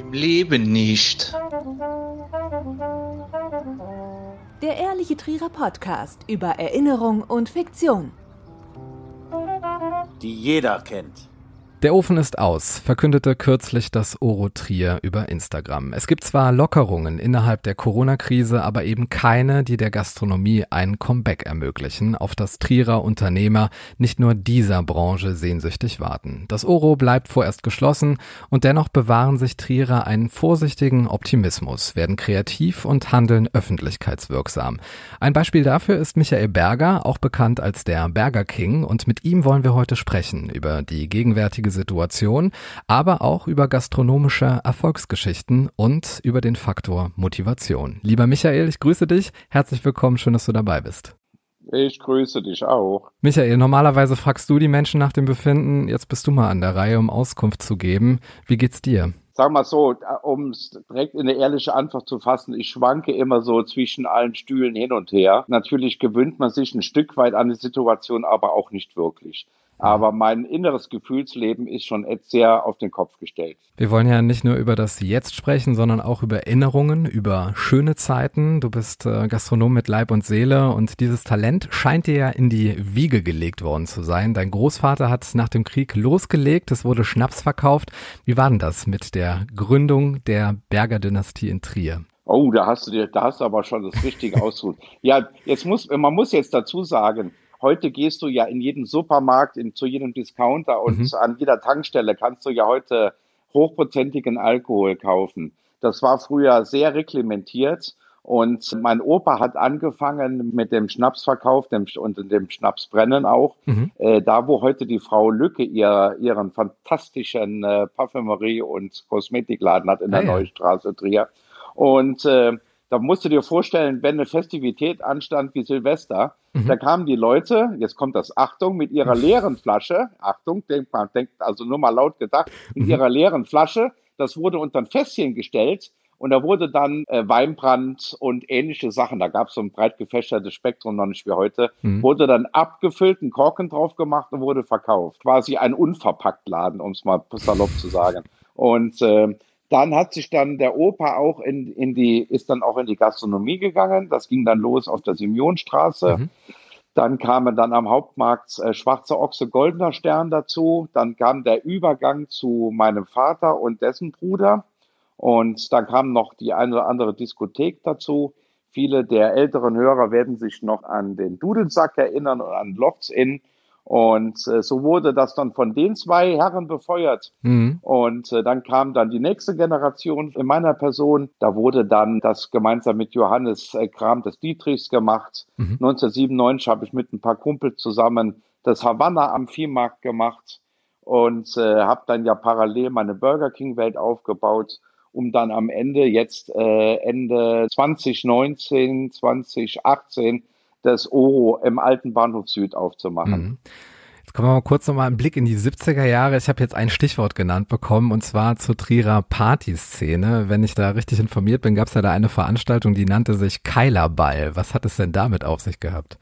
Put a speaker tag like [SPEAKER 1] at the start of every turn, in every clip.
[SPEAKER 1] Im Leben nicht.
[SPEAKER 2] Der ehrliche Trierer Podcast über Erinnerung und Fiktion.
[SPEAKER 3] Die jeder kennt.
[SPEAKER 4] Der Ofen ist aus, verkündete kürzlich das Oro Trier über Instagram. Es gibt zwar Lockerungen innerhalb der Corona-Krise, aber eben keine, die der Gastronomie ein Comeback ermöglichen, auf das Trierer Unternehmer nicht nur dieser Branche sehnsüchtig warten. Das Oro bleibt vorerst geschlossen und dennoch bewahren sich Trierer einen vorsichtigen Optimismus, werden kreativ und handeln öffentlichkeitswirksam. Ein Beispiel dafür ist Michael Berger, auch bekannt als der Berger King und mit ihm wollen wir heute sprechen über die gegenwärtige Situation, aber auch über gastronomische Erfolgsgeschichten und über den Faktor Motivation. Lieber Michael, ich grüße dich. Herzlich willkommen, schön, dass du dabei bist.
[SPEAKER 5] Ich grüße dich auch.
[SPEAKER 4] Michael, normalerweise fragst du die Menschen nach dem Befinden. Jetzt bist du mal an der Reihe, um Auskunft zu geben. Wie geht's dir?
[SPEAKER 5] Sag mal so, um es direkt in eine ehrliche Antwort zu fassen, ich schwanke immer so zwischen allen Stühlen hin und her. Natürlich gewöhnt man sich ein Stück weit an die Situation, aber auch nicht wirklich. Aber mein inneres Gefühlsleben ist schon sehr auf den Kopf gestellt.
[SPEAKER 4] Wir wollen ja nicht nur über das Jetzt sprechen, sondern auch über Erinnerungen, über schöne Zeiten. Du bist äh, Gastronom mit Leib und Seele und dieses Talent scheint dir ja in die Wiege gelegt worden zu sein. Dein Großvater hat nach dem Krieg losgelegt, es wurde Schnaps verkauft. Wie war denn das mit der Gründung der Berger Dynastie in Trier?
[SPEAKER 5] Oh, da hast du dir, da hast du aber schon das Richtige ausgesucht. Ja, jetzt muss, man muss jetzt dazu sagen, Heute gehst du ja in jedem Supermarkt, in, zu jedem Discounter und mhm. an jeder Tankstelle kannst du ja heute hochprozentigen Alkohol kaufen. Das war früher sehr reglementiert. Und mein Opa hat angefangen mit dem Schnapsverkauf dem, und dem Schnapsbrennen auch. Mhm. Äh, da, wo heute die Frau Lücke ihr, ihren fantastischen äh, Parfümerie- und Kosmetikladen hat in der ah, ja. Neustraße Trier. Und äh, da musst du dir vorstellen, wenn eine Festivität anstand wie Silvester, mhm. da kamen die Leute, jetzt kommt das Achtung, mit ihrer leeren Flasche, Achtung, denkt man, denkt also nur mal laut gedacht, mit mhm. ihrer leeren Flasche, das wurde unter ein Fässchen gestellt und da wurde dann äh, Weinbrand und ähnliche Sachen, da gab es so ein breit gefächertes Spektrum, noch nicht wie heute, mhm. wurde dann abgefüllt, ein Korken drauf gemacht und wurde verkauft. Quasi ein unverpackt Laden, um es mal salopp zu sagen. Und äh, dann hat sich dann der Opa auch in, in die, ist dann auch in die Gastronomie gegangen. Das ging dann los auf der Simeonstraße. Mhm. Dann kamen dann am Hauptmarkt äh, Schwarzer Ochse Goldener Stern dazu. Dann kam der Übergang zu meinem Vater und dessen Bruder. Und dann kam noch die eine oder andere Diskothek dazu. Viele der älteren Hörer werden sich noch an den Dudelsack erinnern und an Lochts Inn. Und äh, so wurde das dann von den zwei Herren befeuert. Mhm. Und äh, dann kam dann die nächste Generation in meiner Person. Da wurde dann das gemeinsam mit Johannes äh, Kram des Dietrichs gemacht. Mhm. 1997 habe ich mit ein paar Kumpels zusammen das Havanna am Viehmarkt gemacht und äh, habe dann ja parallel meine Burger King Welt aufgebaut, um dann am Ende jetzt äh, Ende 2019, 2018 das Oro im alten Bahnhof Süd aufzumachen. Mhm.
[SPEAKER 4] Jetzt kommen wir mal kurz nochmal einen Blick in die 70er Jahre. Ich habe jetzt ein Stichwort genannt bekommen und zwar zur Trierer Partyszene. Wenn ich da richtig informiert bin, gab es ja da eine Veranstaltung, die nannte sich Keilerball. Was hat es denn damit auf sich gehabt?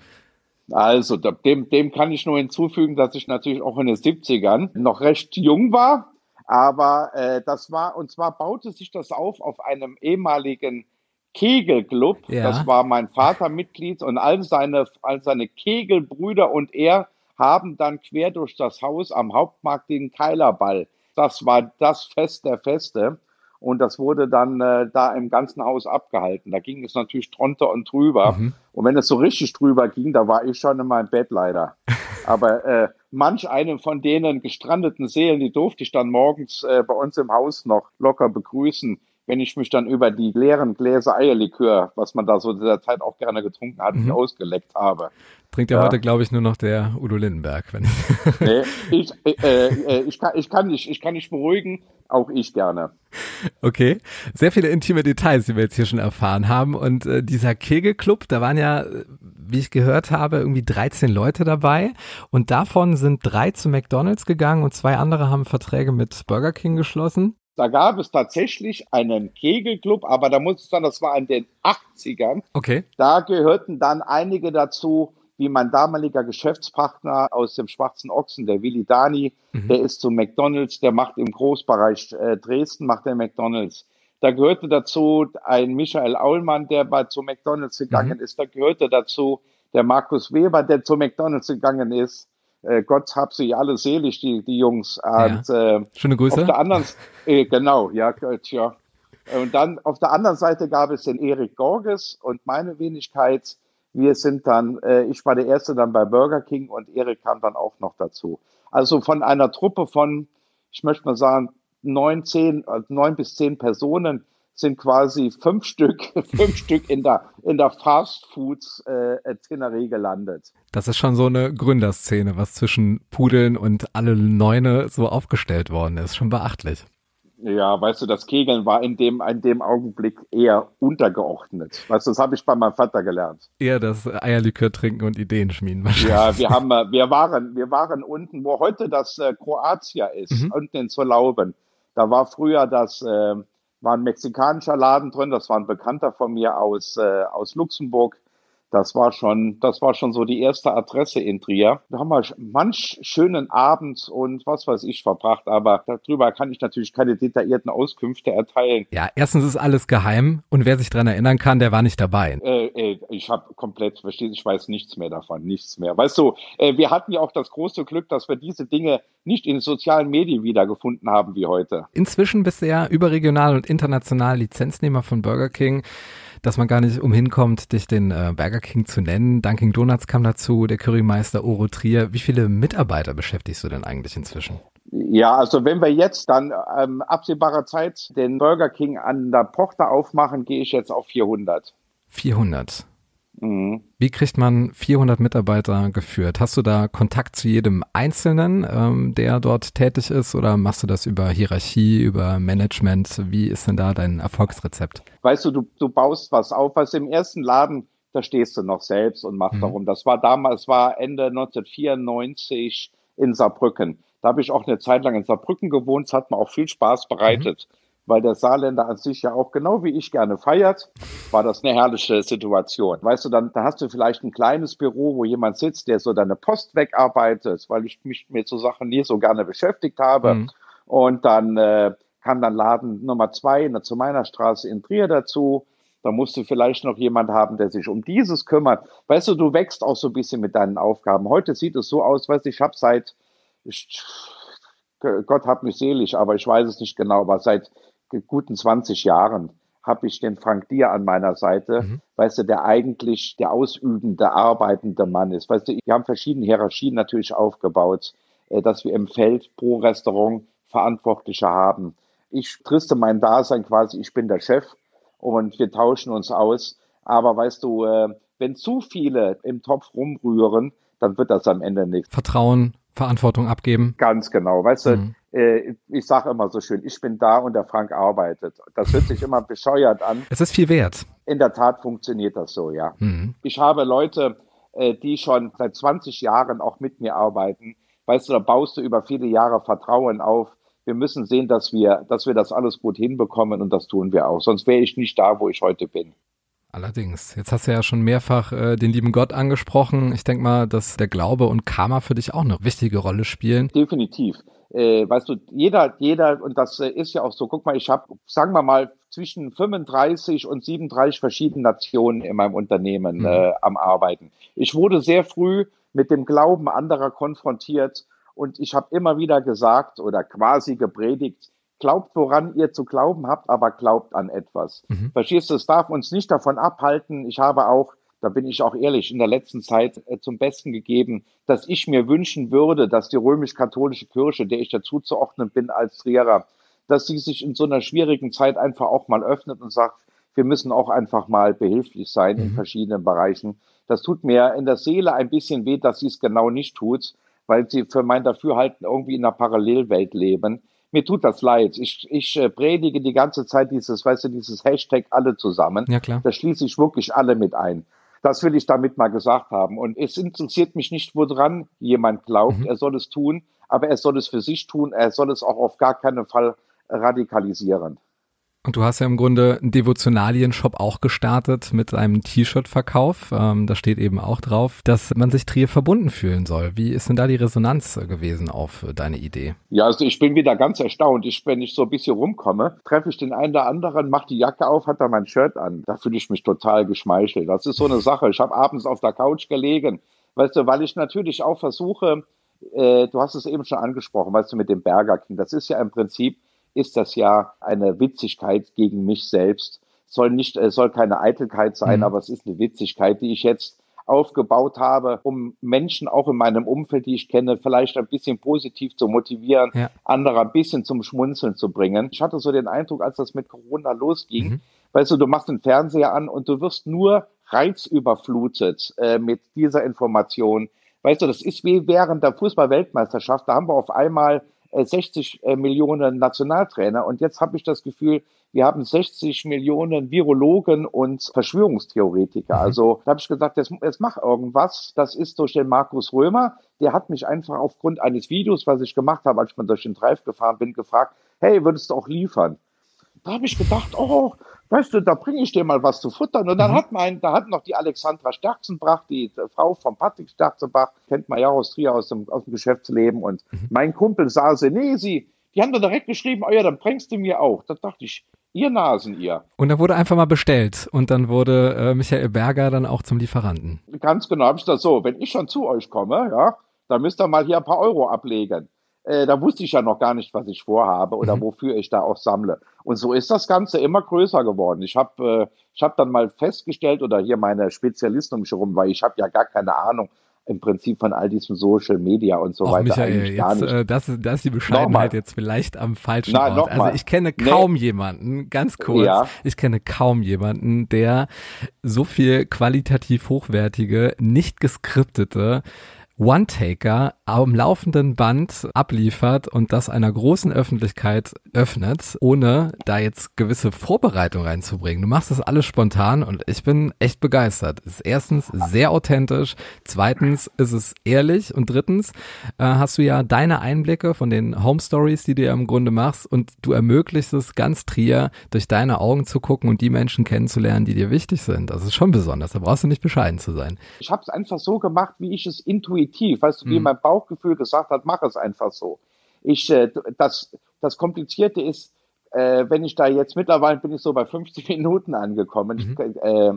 [SPEAKER 5] Also, dem, dem kann ich nur hinzufügen, dass ich natürlich auch in den 70ern noch recht jung war. Aber äh, das war, und zwar baute sich das auf auf einem ehemaligen Kegelclub. Ja. Das war mein Vater Mitglied und all seine, all seine Kegelbrüder und er haben dann quer durch das Haus am Hauptmarkt den Keilerball. Das war das Fest der Feste. Und das wurde dann äh, da im ganzen Haus abgehalten. Da ging es natürlich drunter und drüber. Mhm. Und wenn es so richtig drüber ging, da war ich schon in meinem Bett leider. Aber äh, manch einen von denen gestrandeten Seelen, die durfte ich dann morgens äh, bei uns im Haus noch locker begrüßen wenn ich mich dann über die leeren Gläser Eierlikör, was man da so in dieser Zeit auch gerne getrunken hat, mhm. ausgeleckt habe.
[SPEAKER 4] Trinkt ja, heute, glaube ich, nur noch der Udo Lindenberg. Wenn
[SPEAKER 5] ich nee, ich, äh, äh, ich, kann, ich, kann nicht, ich kann nicht beruhigen, auch ich gerne.
[SPEAKER 4] Okay, sehr viele intime Details, die wir jetzt hier schon erfahren haben. Und äh, dieser Kegelclub, da waren ja, wie ich gehört habe, irgendwie 13 Leute dabei. Und davon sind drei zu McDonald's gegangen und zwei andere haben Verträge mit Burger King geschlossen.
[SPEAKER 5] Da gab es tatsächlich einen Kegelclub, aber da muss ich sagen, das war in den 80ern.
[SPEAKER 4] Okay.
[SPEAKER 5] Da gehörten dann einige dazu, wie mein damaliger Geschäftspartner aus dem Schwarzen Ochsen, der Willi Dani, mhm. der ist zu McDonalds, der macht im Großbereich äh, Dresden, macht der McDonalds. Da gehörte dazu ein Michael Aulmann, der bei, zu McDonalds gegangen mhm. ist. Da gehörte dazu der Markus Weber, der zu McDonalds gegangen ist. Äh, Gott hab sie alle selig, die, die Jungs.
[SPEAKER 4] Und, ja. äh, Schöne Grüße.
[SPEAKER 5] Auf der anderen, äh, genau, ja, tja. Und dann auf der anderen Seite gab es den Erik Gorges und meine Wenigkeit. Wir sind dann, äh, ich war der Erste dann bei Burger King und Erik kam dann auch noch dazu. Also von einer Truppe von, ich möchte mal sagen, neun, zehn, äh, neun bis zehn Personen sind quasi fünf Stück, fünf Stück in der, in der Fast Foods äh, Szenerie gelandet.
[SPEAKER 4] Das ist schon so eine Gründerszene, was zwischen Pudeln und alle Neune so aufgestellt worden ist. Schon beachtlich.
[SPEAKER 5] Ja, weißt du, das Kegeln war in dem, in dem Augenblick eher untergeordnet. Weißt du, das habe ich bei meinem Vater gelernt.
[SPEAKER 4] Eher das Eierlikör trinken und Ideen schmieden
[SPEAKER 5] wahrscheinlich. Ja, wir haben, äh, wir waren, wir waren unten, wo heute das äh, Kroatia ist, mhm. unten in Zolauben. Da war früher das, äh, war ein mexikanischer Laden drin, das war ein Bekannter von mir aus, äh, aus Luxemburg. Das war schon, das war schon so die erste Adresse in Trier. Da haben wir manch schönen Abend und was weiß ich verbracht, aber darüber kann ich natürlich keine detaillierten Auskünfte erteilen.
[SPEAKER 4] Ja, erstens ist alles geheim und wer sich dran erinnern kann, der war nicht dabei.
[SPEAKER 5] Äh, äh, ich habe komplett, versteht, ich weiß nichts mehr davon, nichts mehr. Weißt du, äh, wir hatten ja auch das große Glück, dass wir diese Dinge nicht in sozialen Medien wiedergefunden haben wie heute.
[SPEAKER 4] Inzwischen bist du ja überregional und international Lizenznehmer von Burger King dass man gar nicht umhin kommt, dich den äh, Burger King zu nennen. Dunkin' Donuts kam dazu, der Currymeister Oro Trier. Wie viele Mitarbeiter beschäftigst du denn eigentlich inzwischen?
[SPEAKER 5] Ja, also wenn wir jetzt dann ähm, absehbarer Zeit den Burger King an der Pochter aufmachen, gehe ich jetzt auf 400.
[SPEAKER 4] 400. Mhm. Wie kriegt man 400 Mitarbeiter geführt? Hast du da Kontakt zu jedem Einzelnen, ähm, der dort tätig ist, oder machst du das über Hierarchie, über Management? Wie ist denn da dein Erfolgsrezept?
[SPEAKER 5] Weißt du, du, du baust was auf, was im ersten Laden, da stehst du noch selbst und machst mhm. darum. Das war damals, war Ende 1994 in Saarbrücken. Da habe ich auch eine Zeit lang in Saarbrücken gewohnt, es hat mir auch viel Spaß bereitet. Mhm weil der Saarländer an sich ja auch genau wie ich gerne feiert, war das eine herrliche Situation. Weißt du, dann da hast du vielleicht ein kleines Büro, wo jemand sitzt, der so deine Post wegarbeitet, weil ich mich mit so Sachen nie so gerne beschäftigt habe. Mhm. Und dann äh, kam dann Laden Nummer zwei zu meiner Straße in Trier dazu. Da musst du vielleicht noch jemand haben, der sich um dieses kümmert. Weißt du, du wächst auch so ein bisschen mit deinen Aufgaben. Heute sieht es so aus, weißt du, ich habe seit, ich, Gott hab mich selig, aber ich weiß es nicht genau, aber seit guten 20 Jahren habe ich den Frank Dier an meiner Seite, mhm. weißt du, der eigentlich der ausübende, arbeitende Mann ist. Weißt du, wir haben verschiedene Hierarchien natürlich aufgebaut, äh, dass wir im Feld pro Restaurant Verantwortliche haben. Ich triste mein Dasein quasi, ich bin der Chef und wir tauschen uns aus. Aber weißt du, äh, wenn zu viele im Topf rumrühren, dann wird das am Ende nichts.
[SPEAKER 4] Vertrauen, Verantwortung abgeben.
[SPEAKER 5] Ganz genau. Weißt du, mhm ich sage immer so schön, ich bin da und der Frank arbeitet. Das hört sich immer bescheuert an.
[SPEAKER 4] Es ist viel wert.
[SPEAKER 5] In der Tat funktioniert das so, ja. Mhm. Ich habe Leute, äh, die schon seit 20 Jahren auch mit mir arbeiten. Weißt du, da baust du über viele Jahre Vertrauen auf. Wir müssen sehen, dass wir, dass wir das alles gut hinbekommen und das tun wir auch. Sonst wäre ich nicht da, wo ich heute bin.
[SPEAKER 4] Allerdings. Jetzt hast du ja schon mehrfach äh, den lieben Gott angesprochen. Ich denke mal, dass der Glaube und Karma für dich auch eine wichtige Rolle spielen.
[SPEAKER 5] Definitiv äh, weißt du, jeder, jeder, und das äh, ist ja auch so, guck mal, ich habe, sagen wir mal, zwischen 35 und 37 verschiedene Nationen in meinem Unternehmen mhm. äh, am Arbeiten. Ich wurde sehr früh mit dem Glauben anderer konfrontiert und ich habe immer wieder gesagt oder quasi gepredigt, glaubt, woran ihr zu glauben habt, aber glaubt an etwas. Mhm. Verstehst du, es darf uns nicht davon abhalten. Ich habe auch da bin ich auch ehrlich, in der letzten Zeit äh, zum Besten gegeben, dass ich mir wünschen würde, dass die römisch-katholische Kirche, der ich dazu zuordnen bin als Trierer, dass sie sich in so einer schwierigen Zeit einfach auch mal öffnet und sagt, wir müssen auch einfach mal behilflich sein mhm. in verschiedenen Bereichen. Das tut mir in der Seele ein bisschen weh, dass sie es genau nicht tut, weil sie für mein Dafürhalten irgendwie in einer Parallelwelt leben. Mir tut das leid. Ich, ich äh, predige die ganze Zeit dieses, weißt du, dieses Hashtag alle zusammen.
[SPEAKER 4] Ja, klar.
[SPEAKER 5] Da schließe ich wirklich alle mit ein. Das will ich damit mal gesagt haben. Und es interessiert mich nicht, woran jemand glaubt. Mhm. Er soll es tun, aber er soll es für sich tun. Er soll es auch auf gar keinen Fall radikalisieren.
[SPEAKER 4] Und du hast ja im Grunde einen Devotionalien-Shop auch gestartet mit einem T-Shirt-Verkauf. Ähm, da steht eben auch drauf, dass man sich Trier verbunden fühlen soll. Wie ist denn da die Resonanz gewesen auf deine Idee?
[SPEAKER 5] Ja, also ich bin wieder ganz erstaunt. Ich, wenn ich so ein bisschen rumkomme, treffe ich den einen oder anderen, mache die Jacke auf, hat da mein Shirt an. Da fühle ich mich total geschmeichelt. Das ist so eine Sache. Ich habe abends auf der Couch gelegen, weißt du, weil ich natürlich auch versuche, äh, du hast es eben schon angesprochen, weißt du, mit dem Burger King. Das ist ja im Prinzip ist das ja eine Witzigkeit gegen mich selbst. Soll nicht, es soll keine Eitelkeit sein, mhm. aber es ist eine Witzigkeit, die ich jetzt aufgebaut habe, um Menschen auch in meinem Umfeld, die ich kenne, vielleicht ein bisschen positiv zu motivieren, ja. andere ein bisschen zum Schmunzeln zu bringen. Ich hatte so den Eindruck, als das mit Corona losging, mhm. weißt du, du machst den Fernseher an und du wirst nur reizüberflutet äh, mit dieser Information. Weißt du, das ist wie während der Fußball-Weltmeisterschaft, da haben wir auf einmal 60 äh, Millionen Nationaltrainer. Und jetzt habe ich das Gefühl, wir haben 60 Millionen Virologen und Verschwörungstheoretiker. Mhm. Also da habe ich gesagt, jetzt, jetzt mach irgendwas. Das ist durch den Markus Römer. Der hat mich einfach aufgrund eines Videos, was ich gemacht habe, als ich mal durch den Drive gefahren bin, gefragt, hey, würdest du auch liefern? Da habe ich gedacht, oh, weißt du, da bringe ich dir mal was zu futtern. Und dann mhm. hat mein, da hat noch die Alexandra Sterzenbach, die Frau von Patrick Sterzenbach, kennt man ja aus Trier aus dem, aus dem Geschäftsleben. Und mhm. mein Kumpel Sase, nee, sie, die haben da direkt geschrieben, oh ja, dann bringst du mir auch. Da dachte ich, ihr Nasen, ihr.
[SPEAKER 4] Und da wurde einfach mal bestellt und dann wurde äh, Michael Berger dann auch zum Lieferanten.
[SPEAKER 5] Ganz genau, habe ich das so. Wenn ich schon zu euch komme, ja, dann müsst ihr mal hier ein paar Euro ablegen. Äh, da wusste ich ja noch gar nicht, was ich vorhabe oder mhm. wofür ich da auch sammle. Und so ist das Ganze immer größer geworden. Ich habe äh, ich hab dann mal festgestellt, oder hier meine Spezialisten um mich herum, weil ich habe ja gar keine Ahnung, im Prinzip von all diesem Social Media und so Och, weiter
[SPEAKER 4] Michael, eigentlich gar jetzt, nicht. Äh, das, ist, das ist die Bescheidenheit Nochmal. jetzt vielleicht am falschen Na, Ort. Also ich kenne kaum nee. jemanden, ganz kurz, ja. ich kenne kaum jemanden, der so viel qualitativ hochwertige, nicht geskriptete One-Taker am laufenden Band abliefert und das einer großen Öffentlichkeit öffnet, ohne da jetzt gewisse Vorbereitung reinzubringen. Du machst das alles spontan und ich bin echt begeistert. Es ist erstens sehr authentisch, zweitens ist es ehrlich und drittens äh, hast du ja deine Einblicke von den Home Stories, die du ja im Grunde machst und du ermöglicht es ganz Trier durch deine Augen zu gucken und die Menschen kennenzulernen, die dir wichtig sind. Das ist schon besonders. Da brauchst du nicht bescheiden zu sein.
[SPEAKER 5] Ich habe es einfach so gemacht, wie ich es intuitiv intuitiv, weißt du, wie mhm. mein Bauchgefühl gesagt hat, mach es einfach so. Ich, äh, das, das Komplizierte ist, äh, wenn ich da jetzt mittlerweile bin ich so bei 50 Minuten angekommen. Mhm. Ich, äh,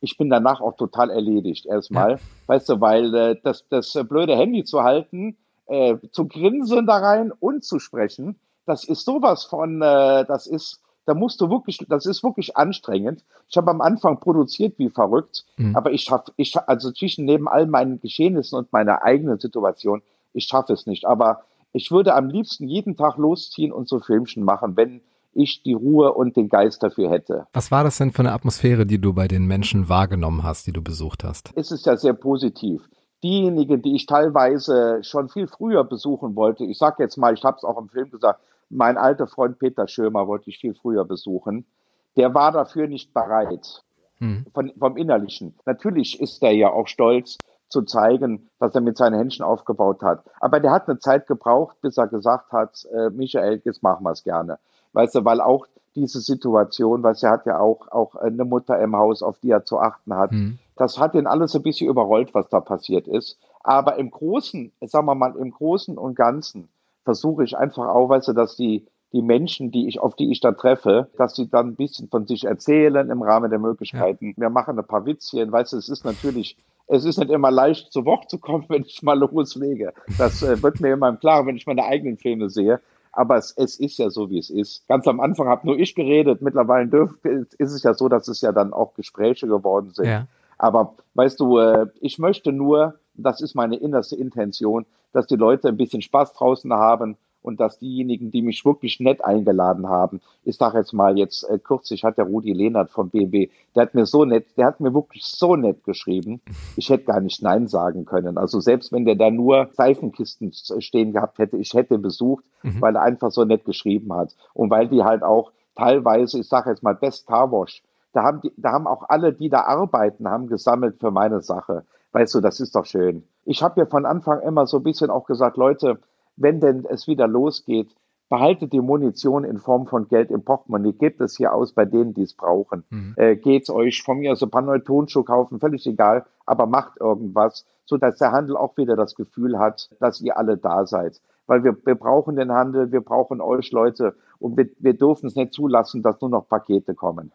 [SPEAKER 5] ich bin danach auch total erledigt erstmal, ja. weißt du, weil äh, das, das blöde Handy zu halten, äh, zu grinsen da rein und zu sprechen, das ist sowas von, äh, das ist, da musst du wirklich, das ist wirklich anstrengend. Ich habe am Anfang produziert wie verrückt, mhm. aber ich schaffe, ich, also zwischen neben all meinen Geschehnissen und meiner eigenen Situation, ich schaffe es nicht. Aber ich würde am liebsten jeden Tag losziehen und so Filmchen machen, wenn ich die Ruhe und den Geist dafür hätte.
[SPEAKER 4] Was war das denn für eine Atmosphäre, die du bei den Menschen wahrgenommen hast, die du besucht hast?
[SPEAKER 5] Es ist ja sehr positiv. Diejenigen, die ich teilweise schon viel früher besuchen wollte, ich sage jetzt mal, ich habe es auch im Film gesagt, mein alter Freund Peter Schirmer wollte ich viel früher besuchen. Der war dafür nicht bereit. Mhm. Von, vom Innerlichen. Natürlich ist er ja auch stolz zu zeigen, was er mit seinen Händchen aufgebaut hat. Aber der hat eine Zeit gebraucht, bis er gesagt hat, äh, Michael, jetzt machen wir es gerne. Weißt du, weil auch diese Situation, weil er hat ja auch, auch eine Mutter im Haus, auf die er zu achten hat. Mhm. Das hat ihn alles ein bisschen überrollt, was da passiert ist. Aber im Großen, sagen wir mal, im Großen und Ganzen versuche ich einfach auch, weißt du, dass die, die Menschen, die ich, auf die ich da treffe, dass sie dann ein bisschen von sich erzählen im Rahmen der Möglichkeiten. Ja. Wir machen ein paar Witzchen, weißt du, es ist natürlich, es ist nicht immer leicht zu Wort zu kommen, wenn ich mal loslege. Das äh, wird mir immer klar, wenn ich meine eigenen Filme sehe. Aber es, es ist ja so, wie es ist. Ganz am Anfang habe nur ich geredet. Mittlerweile dürf, ist es ja so, dass es ja dann auch Gespräche geworden sind. Ja. Aber weißt du, äh, ich möchte nur, das ist meine innerste Intention, dass die Leute ein bisschen Spaß draußen haben und dass diejenigen, die mich wirklich nett eingeladen haben, ich sage jetzt mal jetzt äh, kürzlich hat der Rudi Lehnert vom BMW, der hat mir so nett, der hat mir wirklich so nett geschrieben, ich hätte gar nicht Nein sagen können. Also selbst wenn der da nur Seifenkisten stehen gehabt hätte, ich hätte besucht, mhm. weil er einfach so nett geschrieben hat und weil die halt auch teilweise, ich sage jetzt mal Best Car Wash, da haben die, da haben auch alle, die da arbeiten, haben gesammelt für meine Sache. Weißt du, das ist doch schön. Ich habe ja von Anfang immer so ein bisschen auch gesagt, Leute, wenn denn es wieder losgeht, behaltet die Munition in Form von Geld im Portemonnaie, gebt es hier aus bei denen, die es brauchen. Mhm. Äh, geht's euch von mir so ein paar neue Tonschuhe kaufen, völlig egal, aber macht irgendwas, so dass der Handel auch wieder das Gefühl hat, dass ihr alle da seid. Weil wir, wir brauchen den Handel, wir brauchen euch Leute und wir, wir dürfen es nicht zulassen, dass nur noch Pakete kommen.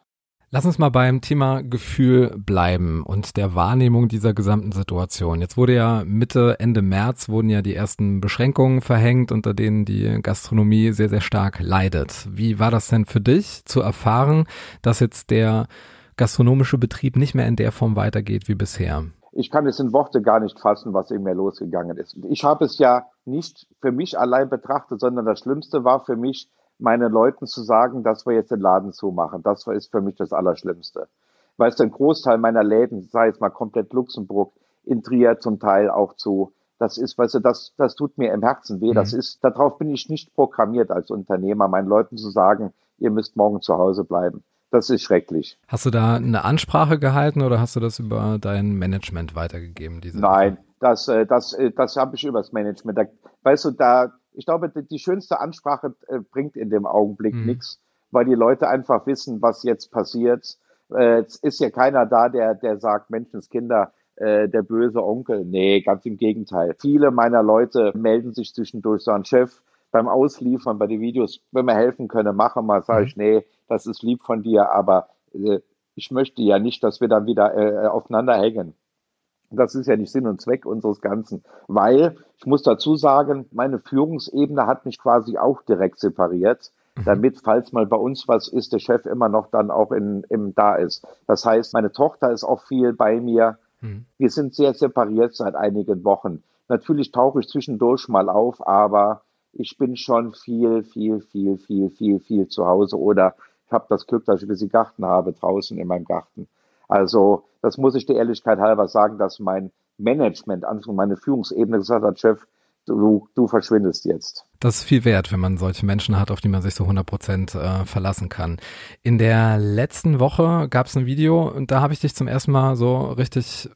[SPEAKER 4] Lass uns mal beim Thema Gefühl bleiben und der Wahrnehmung dieser gesamten Situation. Jetzt wurde ja Mitte, Ende März wurden ja die ersten Beschränkungen verhängt, unter denen die Gastronomie sehr, sehr stark leidet. Wie war das denn für dich zu erfahren, dass jetzt der gastronomische Betrieb nicht mehr in der Form weitergeht wie bisher?
[SPEAKER 5] Ich kann es in Worte gar nicht fassen, was in mir losgegangen ist. Ich habe es ja nicht für mich allein betrachtet, sondern das Schlimmste war für mich, meinen Leuten zu sagen, dass wir jetzt den Laden zumachen. Das ist für mich das Allerschlimmste. Weißt du, ein Großteil meiner Läden, sei jetzt mal komplett Luxemburg, in Trier zum Teil auch zu. Das ist, weißt du, das, das tut mir im Herzen weh. Mhm. Das ist, darauf bin ich nicht programmiert als Unternehmer, meinen Leuten zu sagen, ihr müsst morgen zu Hause bleiben. Das ist schrecklich.
[SPEAKER 4] Hast du da eine Ansprache gehalten oder hast du das über dein Management weitergegeben?
[SPEAKER 5] Diese Nein, das, äh, das, äh, das habe ich übers Management. Da, weißt du, da, ich glaube, die schönste Ansprache äh, bringt in dem Augenblick mhm. nichts, weil die Leute einfach wissen, was jetzt passiert. Äh, es ist ja keiner da, der, der sagt, Menschenskinder, äh, der böse Onkel. Nee, ganz im Gegenteil. Viele meiner Leute melden sich zwischendurch, sagen, Chef, beim Ausliefern, bei den Videos, wenn wir helfen können, machen wir. Sage ich, mhm. nee, das ist lieb von dir, aber äh, ich möchte ja nicht, dass wir dann wieder äh, aufeinander hängen. Das ist ja nicht Sinn und Zweck unseres Ganzen, weil ich muss dazu sagen, meine Führungsebene hat mich quasi auch direkt separiert, mhm. damit, falls mal bei uns was ist, der Chef immer noch dann auch in, im da ist. Das heißt, meine Tochter ist auch viel bei mir. Mhm. Wir sind sehr separiert seit einigen Wochen. Natürlich tauche ich zwischendurch mal auf, aber ich bin schon viel, viel, viel, viel, viel, viel zu Hause oder ich habe das Glück, dass ich ein bisschen Garten habe draußen in meinem Garten. Also das muss ich der Ehrlichkeit halber sagen, dass mein Management, meine Führungsebene gesagt hat, Chef, du, du verschwindest jetzt.
[SPEAKER 4] Das ist viel wert, wenn man solche Menschen hat, auf die man sich so 100 Prozent äh, verlassen kann. In der letzten Woche gab es ein Video und da habe ich dich zum ersten Mal so richtig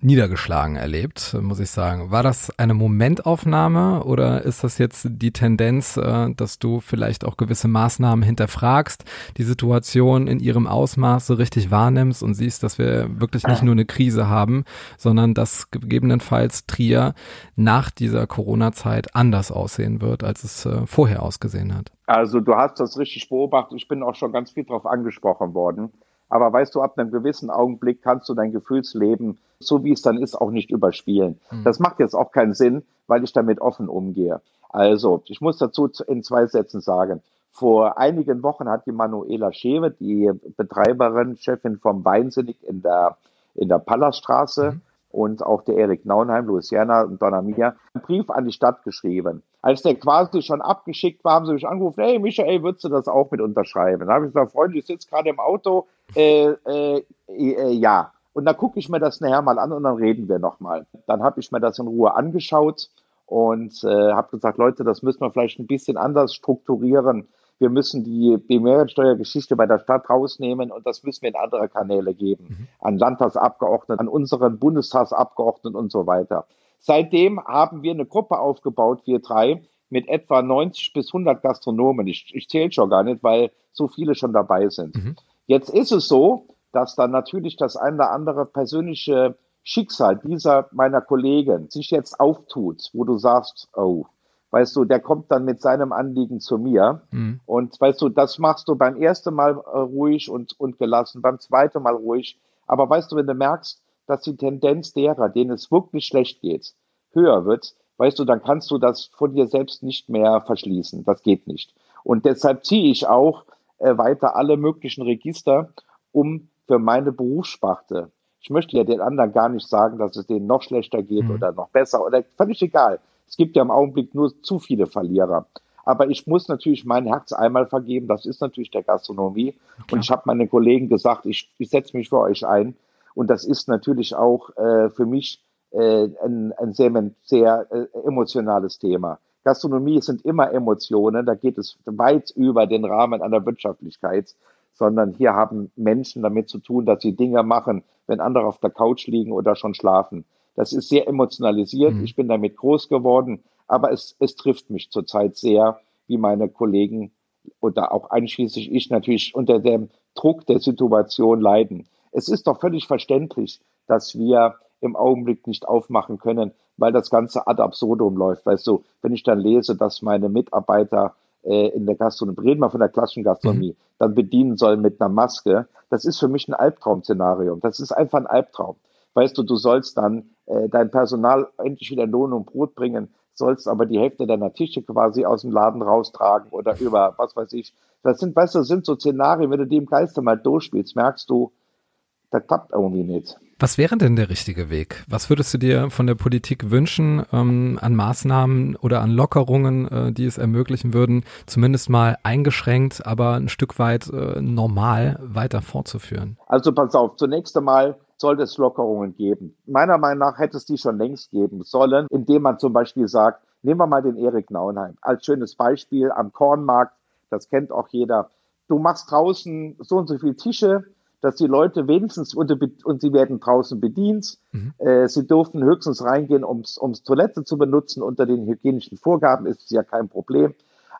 [SPEAKER 4] niedergeschlagen erlebt, muss ich sagen. War das eine Momentaufnahme oder ist das jetzt die Tendenz, äh, dass du vielleicht auch gewisse Maßnahmen hinterfragst, die Situation in ihrem Ausmaß so richtig wahrnimmst und siehst, dass wir wirklich nicht nur eine Krise haben, sondern dass gegebenenfalls Trier nach dieser Corona-Zeit anders aussehen wird, als es äh, vorher ausgesehen hat?
[SPEAKER 5] Also du hast das richtig beobachtet. Ich bin auch schon ganz viel darauf angesprochen worden. Aber weißt du, ab einem gewissen Augenblick kannst du dein Gefühlsleben, so wie es dann ist, auch nicht überspielen. Mhm. Das macht jetzt auch keinen Sinn, weil ich damit offen umgehe. Also, ich muss dazu in zwei Sätzen sagen. Vor einigen Wochen hat die Manuela Schewe, die Betreiberin, Chefin vom Weinsinnig in der, in der Palaststraße, mhm und auch der Erik Naunheim, Louisiana und Donna Mia, einen Brief an die Stadt geschrieben. Als der quasi schon abgeschickt war, haben sie mich angerufen, hey Michael, würdest du das auch mit unterschreiben? Dann habe ich gesagt, Freunde, ich sitze gerade im Auto, äh, äh, äh, ja. Und dann gucke ich mir das nachher mal an und dann reden wir nochmal. Dann habe ich mir das in Ruhe angeschaut und äh, habe gesagt, Leute, das müssen wir vielleicht ein bisschen anders strukturieren wir müssen die, die Mehrwertsteuergeschichte bei der Stadt rausnehmen und das müssen wir in andere Kanäle geben. Mhm. An Landtagsabgeordneten, an unseren Bundestagsabgeordneten und so weiter. Seitdem haben wir eine Gruppe aufgebaut, wir drei, mit etwa 90 bis 100 Gastronomen. Ich, ich zähle schon gar nicht, weil so viele schon dabei sind. Mhm. Jetzt ist es so, dass dann natürlich das ein oder andere persönliche Schicksal dieser meiner Kollegen sich jetzt auftut, wo du sagst, oh, weißt du, der kommt dann mit seinem Anliegen zu mir. Mhm. Und weißt du, das machst du beim ersten Mal äh, ruhig und, und gelassen, beim zweiten Mal ruhig. Aber weißt du, wenn du merkst, dass die Tendenz derer, denen es wirklich schlecht geht, höher wird, weißt du, dann kannst du das von dir selbst nicht mehr verschließen. Das geht nicht. Und deshalb ziehe ich auch äh, weiter alle möglichen Register, um für meine Berufssparte. Ich möchte ja den anderen gar nicht sagen, dass es denen noch schlechter geht mhm. oder noch besser oder völlig egal. Es gibt ja im Augenblick nur zu viele Verlierer. Aber ich muss natürlich mein Herz einmal vergeben. Das ist natürlich der Gastronomie. Klar. Und ich habe meinen Kollegen gesagt, ich, ich setze mich für euch ein. Und das ist natürlich auch äh, für mich äh, ein, ein sehr, sehr äh, emotionales Thema. Gastronomie sind immer Emotionen. Da geht es weit über den Rahmen einer Wirtschaftlichkeit, sondern hier haben Menschen damit zu tun, dass sie Dinge machen, wenn andere auf der Couch liegen oder schon schlafen. Das ist sehr emotionalisiert. Mhm. Ich bin damit groß geworden, aber es, es trifft mich zurzeit sehr, wie meine Kollegen oder auch einschließlich ich natürlich unter dem Druck der Situation leiden. Es ist doch völlig verständlich, dass wir im Augenblick nicht aufmachen können, weil das Ganze ad absurdum läuft. Weißt du, wenn ich dann lese, dass meine Mitarbeiter äh, in der Gastronomie, reden wir von der klassischen Gastronomie, mhm. dann bedienen sollen mit einer Maske, das ist für mich ein Albtraum-Szenario. Das ist einfach ein Albtraum. Weißt du, du sollst dann äh, dein Personal endlich wieder Lohn und Brot bringen, sollst aber die Hälfte deiner Tische quasi aus dem Laden raustragen oder über, was weiß ich. Das sind, weißt du, sind so Szenarien, wenn du die im Geiste mal durchspielst, merkst du, das klappt irgendwie nicht.
[SPEAKER 4] Was wäre denn der richtige Weg? Was würdest du dir von der Politik wünschen ähm, an Maßnahmen oder an Lockerungen, äh, die es ermöglichen würden, zumindest mal eingeschränkt, aber ein Stück weit äh, normal weiter fortzuführen?
[SPEAKER 5] Also pass auf, zunächst einmal sollte es Lockerungen geben. Meiner Meinung nach hätte es die schon längst geben sollen, indem man zum Beispiel sagt, nehmen wir mal den Erik Naunheim als schönes Beispiel am Kornmarkt, das kennt auch jeder. Du machst draußen so und so viele Tische, dass die Leute wenigstens unter, und sie werden draußen bedient. Mhm. Äh, sie dürfen höchstens reingehen, ums, ums Toilette zu benutzen. Unter den hygienischen Vorgaben ist es ja kein Problem.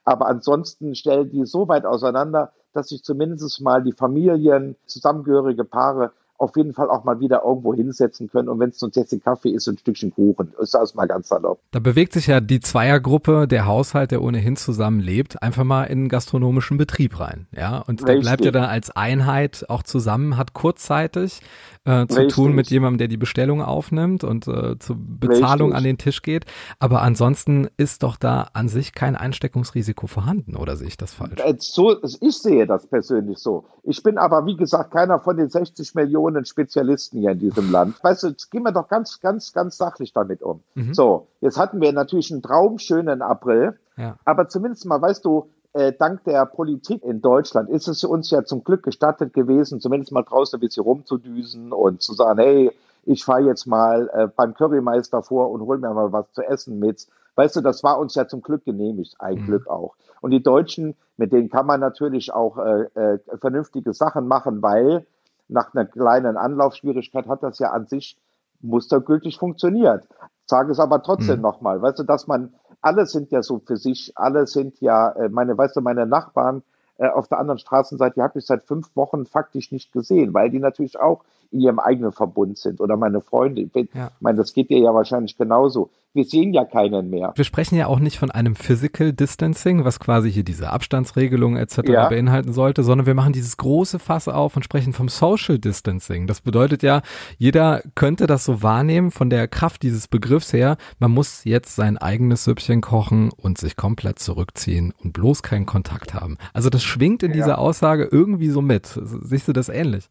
[SPEAKER 5] Aber ansonsten stellen die so weit auseinander, dass sich zumindest mal die Familien, zusammengehörige Paare auf jeden Fall auch mal wieder irgendwo hinsetzen können. Und wenn es so ein Tässchen Kaffee ist, ein Stückchen Kuchen. Ist das mal ganz salopp.
[SPEAKER 4] Da bewegt sich ja die Zweiergruppe, der Haushalt, der ohnehin zusammen lebt, einfach mal in einen gastronomischen Betrieb rein. Ja, und der bleibt ja dann als Einheit auch zusammen, hat kurzzeitig äh, zu Richtig. tun mit jemandem, der die Bestellung aufnimmt und äh, zur Bezahlung Richtig. an den Tisch geht. Aber ansonsten ist doch da an sich kein Einsteckungsrisiko vorhanden, oder sehe ich das falsch?
[SPEAKER 5] Äh, so, ich sehe das persönlich so. Ich bin aber, wie gesagt, keiner von den 60 Millionen Spezialisten hier in diesem Land. Weißt du, jetzt gehen wir doch ganz, ganz, ganz sachlich damit um. Mhm. So, jetzt hatten wir natürlich einen traumschönen April. Ja. Aber zumindest mal, weißt du, äh, dank der Politik in Deutschland ist es uns ja zum Glück gestattet gewesen, zumindest mal draußen ein bisschen rumzudüsen und zu sagen, hey, ich fahre jetzt mal äh, beim Currymeister vor und hol mir mal was zu essen mit. Weißt du, das war uns ja zum Glück genehmigt, ein mhm. Glück auch. Und die Deutschen, mit denen kann man natürlich auch äh, äh, vernünftige Sachen machen, weil nach einer kleinen Anlaufschwierigkeit hat das ja an sich mustergültig funktioniert. Sage es aber trotzdem mhm. nochmal, weißt du, dass man alle sind ja so für sich, alle sind ja, äh, meine, weißt du, meine Nachbarn äh, auf der anderen Straßenseite, die habe ich seit fünf Wochen faktisch nicht gesehen, weil die natürlich auch in ihrem eigenen Verbund sind oder meine Freunde. Ich ja. meine, das geht dir ja wahrscheinlich genauso. Wir sehen ja keinen mehr.
[SPEAKER 4] Wir sprechen ja auch nicht von einem Physical Distancing, was quasi hier diese Abstandsregelung etc. Ja. beinhalten sollte, sondern wir machen dieses große Fass auf und sprechen vom Social Distancing. Das bedeutet ja, jeder könnte das so wahrnehmen von der Kraft dieses Begriffs her. Man muss jetzt sein eigenes Süppchen kochen und sich komplett zurückziehen und bloß keinen Kontakt haben. Also das schwingt in ja. dieser Aussage irgendwie so mit. Siehst du das ähnlich?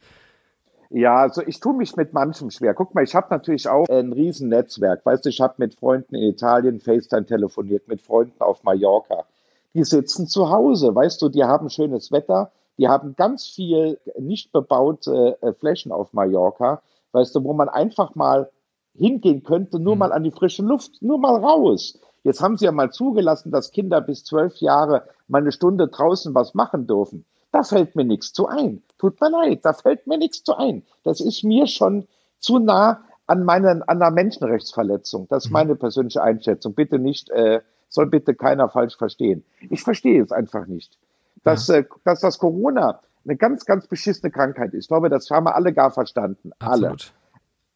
[SPEAKER 5] Ja, also ich tue mich mit manchem schwer. Guck mal, ich habe natürlich auch ein Riesennetzwerk. Weißt du, ich habe mit Freunden in Italien FaceTime telefoniert, mit Freunden auf Mallorca. Die sitzen zu Hause, weißt du, die haben schönes Wetter, die haben ganz viel nicht bebaute äh, Flächen auf Mallorca, weißt du, wo man einfach mal hingehen könnte, nur mhm. mal an die frische Luft, nur mal raus. Jetzt haben sie ja mal zugelassen, dass Kinder bis zwölf Jahre mal eine Stunde draußen was machen dürfen. Da fällt mir nichts zu ein. Tut mir leid, da fällt mir nichts zu ein. Das ist mir schon zu nah an meinen, an einer Menschenrechtsverletzung. Das ist mhm. meine persönliche Einschätzung. Bitte nicht, äh, soll bitte keiner falsch verstehen. Ich verstehe es einfach nicht. Dass, ja. äh, dass das Corona eine ganz, ganz beschissene Krankheit ist. Ich glaube, das haben wir alle gar verstanden. Absolut. Alle.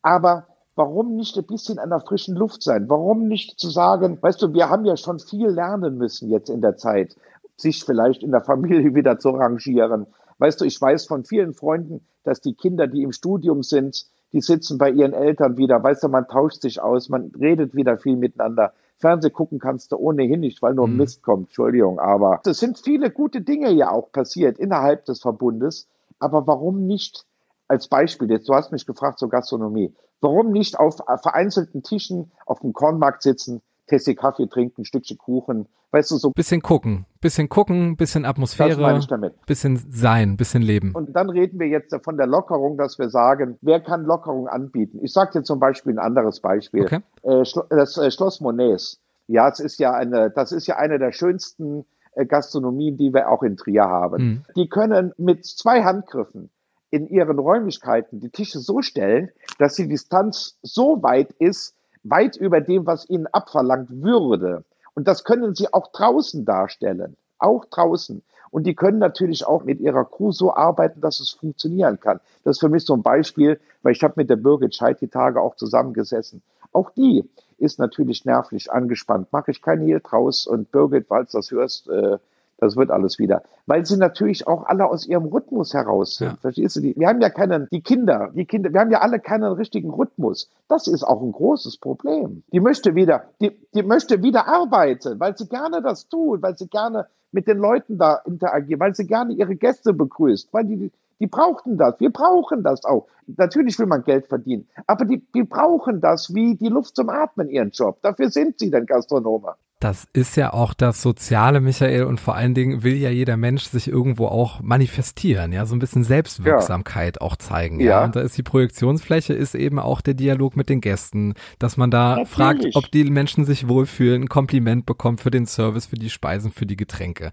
[SPEAKER 5] Aber warum nicht ein bisschen an der frischen Luft sein? Warum nicht zu sagen, weißt du, wir haben ja schon viel lernen müssen jetzt in der Zeit sich vielleicht in der Familie wieder zu rangieren. Weißt du, ich weiß von vielen Freunden, dass die Kinder, die im Studium sind, die sitzen bei ihren Eltern wieder. Weißt du, man tauscht sich aus, man redet wieder viel miteinander. Fernseh gucken kannst du ohnehin nicht, weil nur mhm. Mist kommt. Entschuldigung, aber es sind viele gute Dinge ja auch passiert innerhalb des Verbundes. Aber warum nicht als Beispiel, jetzt du hast mich gefragt zur Gastronomie, warum nicht auf vereinzelten Tischen auf dem Kornmarkt sitzen, Tasse Kaffee trinken, Stückchen Kuchen, weißt du, so.
[SPEAKER 4] Bisschen gucken, bisschen gucken, bisschen Atmosphäre, bisschen sein, bisschen leben.
[SPEAKER 5] Und dann reden wir jetzt von der Lockerung, dass wir sagen, wer kann Lockerung anbieten? Ich sage dir zum Beispiel ein anderes Beispiel. Okay. Äh, das äh, Schloss Monets. Ja, es ist ja eine, das ist ja eine der schönsten äh, Gastronomien, die wir auch in Trier haben. Mhm. Die können mit zwei Handgriffen in ihren Räumlichkeiten die Tische so stellen, dass die Distanz so weit ist, weit über dem, was ihnen abverlangt würde. Und das können sie auch draußen darstellen. Auch draußen. Und die können natürlich auch mit ihrer Crew so arbeiten, dass es funktionieren kann. Das ist für mich so ein Beispiel, weil ich habe mit der Birgit Scheid die Tage auch zusammengesessen. Auch die ist natürlich nervlich angespannt. Mache ich kein Hehl draus und Birgit, falls du das hörst, äh, das wird alles wieder. Weil sie natürlich auch alle aus ihrem Rhythmus heraus sind. Ja. Verstehst du? Wir haben ja keinen, die Kinder, die Kinder, wir haben ja alle keinen richtigen Rhythmus. Das ist auch ein großes Problem. Die möchte wieder, die, die möchte wieder arbeiten, weil sie gerne das tut, weil sie gerne mit den Leuten da interagiert, weil sie gerne ihre Gäste begrüßt, weil die, die brauchten das. Wir brauchen das auch. Natürlich will man Geld verdienen, aber die, die brauchen das wie die Luft zum Atmen, ihren Job. Dafür sind sie denn Gastronome.
[SPEAKER 4] Das ist ja auch das Soziale, Michael, und vor allen Dingen will ja jeder Mensch sich irgendwo auch manifestieren, ja, so ein bisschen Selbstwirksamkeit ja. auch zeigen, ja. ja. Und da ist die Projektionsfläche, ist eben auch der Dialog mit den Gästen, dass man da Natürlich. fragt, ob die Menschen sich wohlfühlen, ein Kompliment bekommt für den Service, für die Speisen, für die Getränke.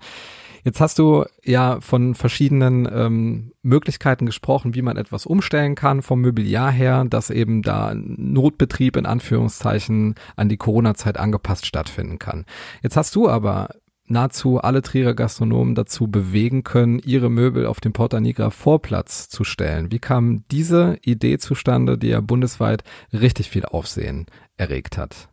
[SPEAKER 4] Jetzt hast du ja von verschiedenen ähm, Möglichkeiten gesprochen, wie man etwas umstellen kann vom Mobiliar her, dass eben da Notbetrieb in Anführungszeichen an die Corona-Zeit angepasst stattfinden kann. Jetzt hast du aber nahezu alle Trierer Gastronomen dazu bewegen können, ihre Möbel auf dem Porta Nigra Vorplatz zu stellen. Wie kam diese Idee zustande, die ja bundesweit richtig viel Aufsehen erregt hat?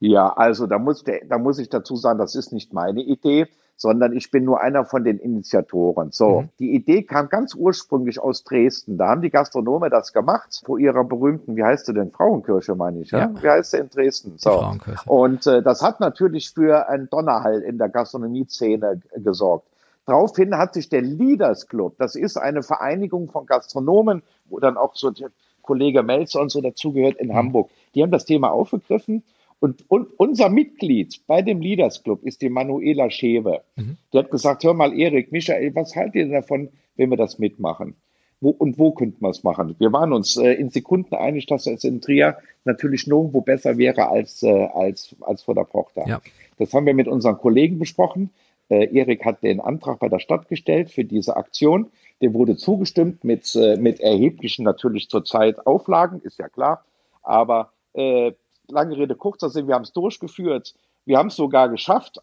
[SPEAKER 5] Ja, also da muss, der, da muss ich dazu sagen, das ist nicht meine Idee sondern ich bin nur einer von den Initiatoren. So, mhm. die Idee kam ganz ursprünglich aus Dresden. Da haben die Gastronome das gemacht, vor ihrer berühmten, wie heißt du denn, Frauenkirche, meine ich, ja? ja. Wie heißt sie in Dresden? So. Frauenkirche. Und äh, das hat natürlich für einen Donnerhall in der Gastronomie-Szene gesorgt. Daraufhin hat sich der Leaders Club, das ist eine Vereinigung von Gastronomen, wo dann auch so der Kollege Melzer und so dazugehört in mhm. Hamburg, die haben das Thema aufgegriffen und, und unser Mitglied bei dem Leaders Club ist die Manuela Schewe. Mhm. Die hat gesagt, hör mal, Erik, Michael, was haltet ihr davon, wenn wir das mitmachen? Wo, und wo könnten wir es machen? Wir waren uns äh, in Sekunden einig, dass es in Trier natürlich nirgendwo besser wäre als, äh, als, als vor der Prochter. Ja. Das haben wir mit unseren Kollegen besprochen. Äh, Erik hat den Antrag bei der Stadt gestellt für diese Aktion. Dem wurde zugestimmt mit, äh, mit erheblichen natürlich zurzeit Auflagen, ist ja klar. Aber äh, lange Rede, kurzer Sinn, wir haben es durchgeführt. Wir haben es sogar geschafft.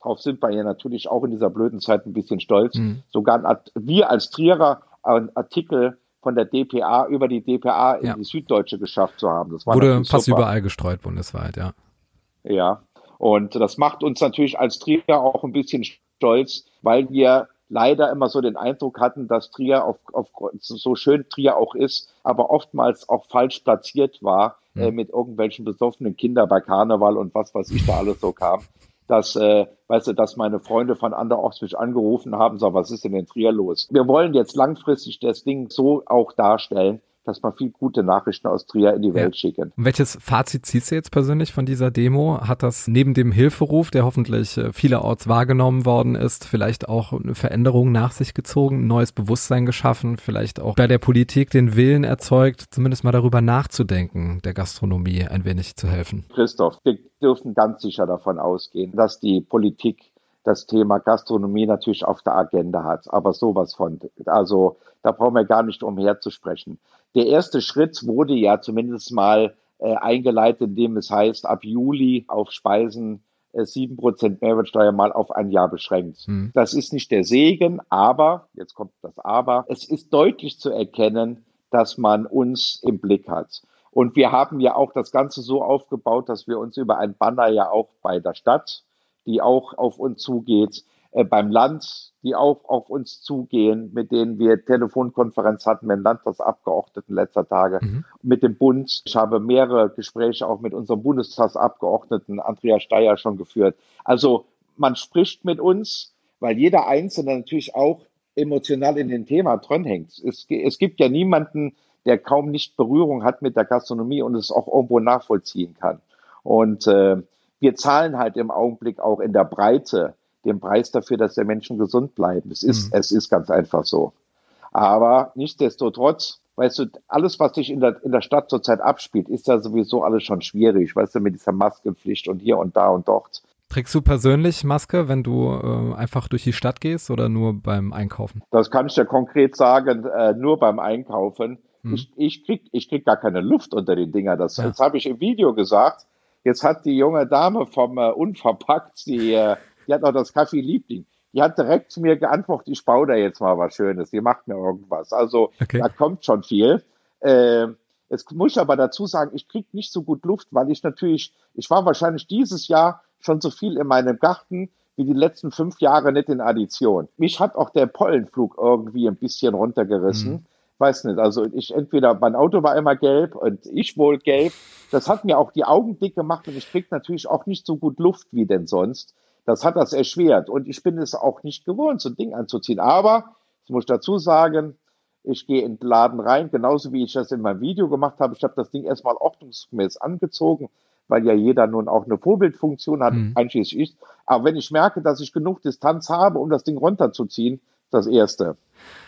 [SPEAKER 5] Darauf sind wir ja natürlich auch in dieser blöden Zeit ein bisschen stolz. Mhm. Sogar wir als Trierer einen Artikel von der DPA über die DPA in ja. die Süddeutsche geschafft zu haben.
[SPEAKER 4] Das war Wurde fast super. überall gestreut bundesweit, ja.
[SPEAKER 5] Ja, und das macht uns natürlich als Trierer auch ein bisschen stolz, weil wir leider immer so den Eindruck hatten, dass Trier auf, auf so schön Trier auch ist, aber oftmals auch falsch platziert war äh, mit irgendwelchen besoffenen Kindern bei Karneval und was weiß ich da alles so kam. Dass, äh, weißt du, dass meine Freunde von anderorts mich angerufen haben, so, was ist denn in Trier los? Wir wollen jetzt langfristig das Ding so auch darstellen, dass man viel gute Nachrichten aus Trier in die ja. Welt schicken.
[SPEAKER 4] Welches Fazit ziehst du jetzt persönlich von dieser Demo? Hat das neben dem Hilferuf, der hoffentlich äh, vielerorts wahrgenommen worden ist, vielleicht auch eine Veränderung nach sich gezogen, ein neues Bewusstsein geschaffen, vielleicht auch bei der Politik den Willen erzeugt, zumindest mal darüber nachzudenken, der Gastronomie ein wenig zu helfen?
[SPEAKER 5] Christoph, wir dürfen ganz sicher davon ausgehen, dass die Politik das Thema Gastronomie natürlich auf der Agenda hat, aber sowas von. Also da brauchen wir gar nicht umher zu sprechen. Der erste Schritt wurde ja zumindest mal äh, eingeleitet, indem es heißt, ab Juli auf Speisen äh, sieben Prozent Mehrwertsteuer mal auf ein Jahr beschränkt. Mhm. Das ist nicht der Segen, aber, jetzt kommt das Aber, es ist deutlich zu erkennen, dass man uns im Blick hat. Und wir haben ja auch das Ganze so aufgebaut, dass wir uns über ein Banner ja auch bei der Stadt die auch auf uns zugeht, äh, beim Land, die auch auf uns zugehen, mit denen wir Telefonkonferenz hatten mit den Landtagsabgeordneten letzter Tage, mhm. mit dem Bund. Ich habe mehrere Gespräche auch mit unserem Bundestagsabgeordneten Andreas Steyer schon geführt. Also man spricht mit uns, weil jeder Einzelne natürlich auch emotional in dem Thema dranhängt. Es, es gibt ja niemanden, der kaum nicht Berührung hat mit der Gastronomie und es auch irgendwo nachvollziehen kann. Und äh, wir zahlen halt im Augenblick auch in der Breite den Preis dafür, dass der Menschen gesund bleiben. Es ist, mhm. es ist ganz einfach so. Aber nichtsdestotrotz, weißt du, alles, was sich in der, in der Stadt zurzeit abspielt, ist ja sowieso alles schon schwierig, weißt du, mit dieser Maskenpflicht und hier und da und dort.
[SPEAKER 4] Trägst du persönlich Maske, wenn du äh, einfach durch die Stadt gehst oder nur beim Einkaufen?
[SPEAKER 5] Das kann ich dir konkret sagen, äh, nur beim Einkaufen. Mhm. Ich, ich, krieg, ich krieg gar keine Luft unter den Dinger. Das, ja. das habe ich im Video gesagt Jetzt hat die junge Dame vom äh, Unverpackt, die, äh, die hat noch das Kaffee Liebling. Die hat direkt zu mir geantwortet, ich baue da jetzt mal was Schönes, die macht mir irgendwas. Also okay. da kommt schon viel. Äh, jetzt muss ich aber dazu sagen, ich kriege nicht so gut Luft, weil ich natürlich, ich war wahrscheinlich dieses Jahr schon so viel in meinem Garten wie die letzten fünf Jahre nicht in Addition. Mich hat auch der Pollenflug irgendwie ein bisschen runtergerissen. Mhm. Weiß nicht, also ich entweder, mein Auto war immer gelb und ich wohl gelb. Das hat mir auch die Augen dick gemacht und ich krieg natürlich auch nicht so gut Luft wie denn sonst. Das hat das erschwert und ich bin es auch nicht gewohnt, so ein Ding anzuziehen. Aber, das muss ich dazu sagen, ich gehe in den Laden rein, genauso wie ich das in meinem Video gemacht habe. Ich habe das Ding erstmal ordnungsgemäß angezogen, weil ja jeder nun auch eine Vorbildfunktion hat, mhm. einschließlich ich. Aber wenn ich merke, dass ich genug Distanz habe, um das Ding runterzuziehen, das Erste.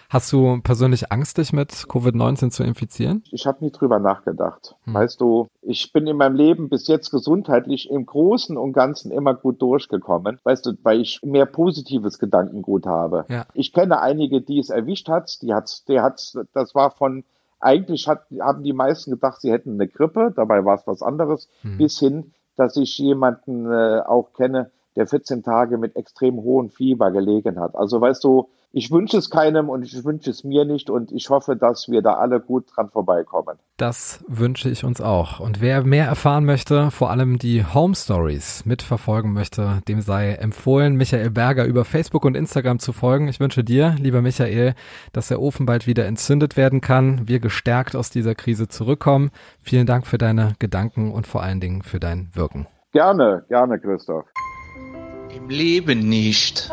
[SPEAKER 4] Hast du persönlich Angst, dich mit Covid-19 zu infizieren?
[SPEAKER 5] Ich habe nie drüber nachgedacht. Hm. Weißt du, ich bin in meinem Leben bis jetzt gesundheitlich im Großen und Ganzen immer gut durchgekommen. Weißt du, weil ich mehr positives Gedankengut habe. Ja. Ich kenne einige, die es erwischt hat. Die hat's, der hat's, das war von eigentlich hat, haben die meisten gedacht, sie hätten eine Grippe, dabei war es was anderes, hm. bis hin, dass ich jemanden äh, auch kenne, der 14 Tage mit extrem hohem Fieber gelegen hat. Also weißt du, ich wünsche es keinem und ich wünsche es mir nicht und ich hoffe, dass wir da alle gut dran vorbeikommen.
[SPEAKER 4] Das wünsche ich uns auch. Und wer mehr erfahren möchte, vor allem die Home Stories mitverfolgen möchte, dem sei empfohlen, Michael Berger über Facebook und Instagram zu folgen. Ich wünsche dir, lieber Michael, dass der Ofen bald wieder entzündet werden kann, wir gestärkt aus dieser Krise zurückkommen. Vielen Dank für deine Gedanken und vor allen Dingen für dein Wirken.
[SPEAKER 5] Gerne, gerne, Christoph.
[SPEAKER 1] Im Leben nicht.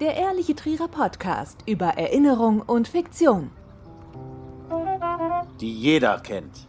[SPEAKER 2] Der Ehrliche Trierer Podcast über Erinnerung und Fiktion.
[SPEAKER 1] Die jeder kennt.